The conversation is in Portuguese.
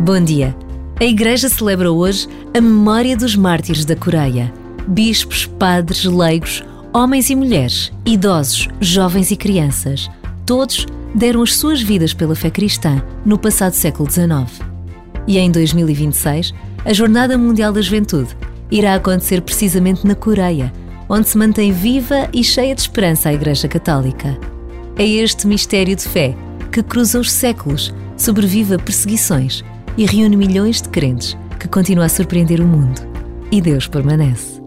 Bom dia. A Igreja celebra hoje a memória dos mártires da Coreia. Bispos, padres, leigos, homens e mulheres, idosos, jovens e crianças, todos deram as suas vidas pela fé cristã no passado século XIX. E em 2026, a Jornada Mundial da Juventude irá acontecer precisamente na Coreia, onde se mantém viva e cheia de esperança a Igreja Católica. É este mistério de fé que cruza os séculos, sobrevive a perseguições e reúne milhões de crentes que continua a surpreender o mundo. E Deus permanece.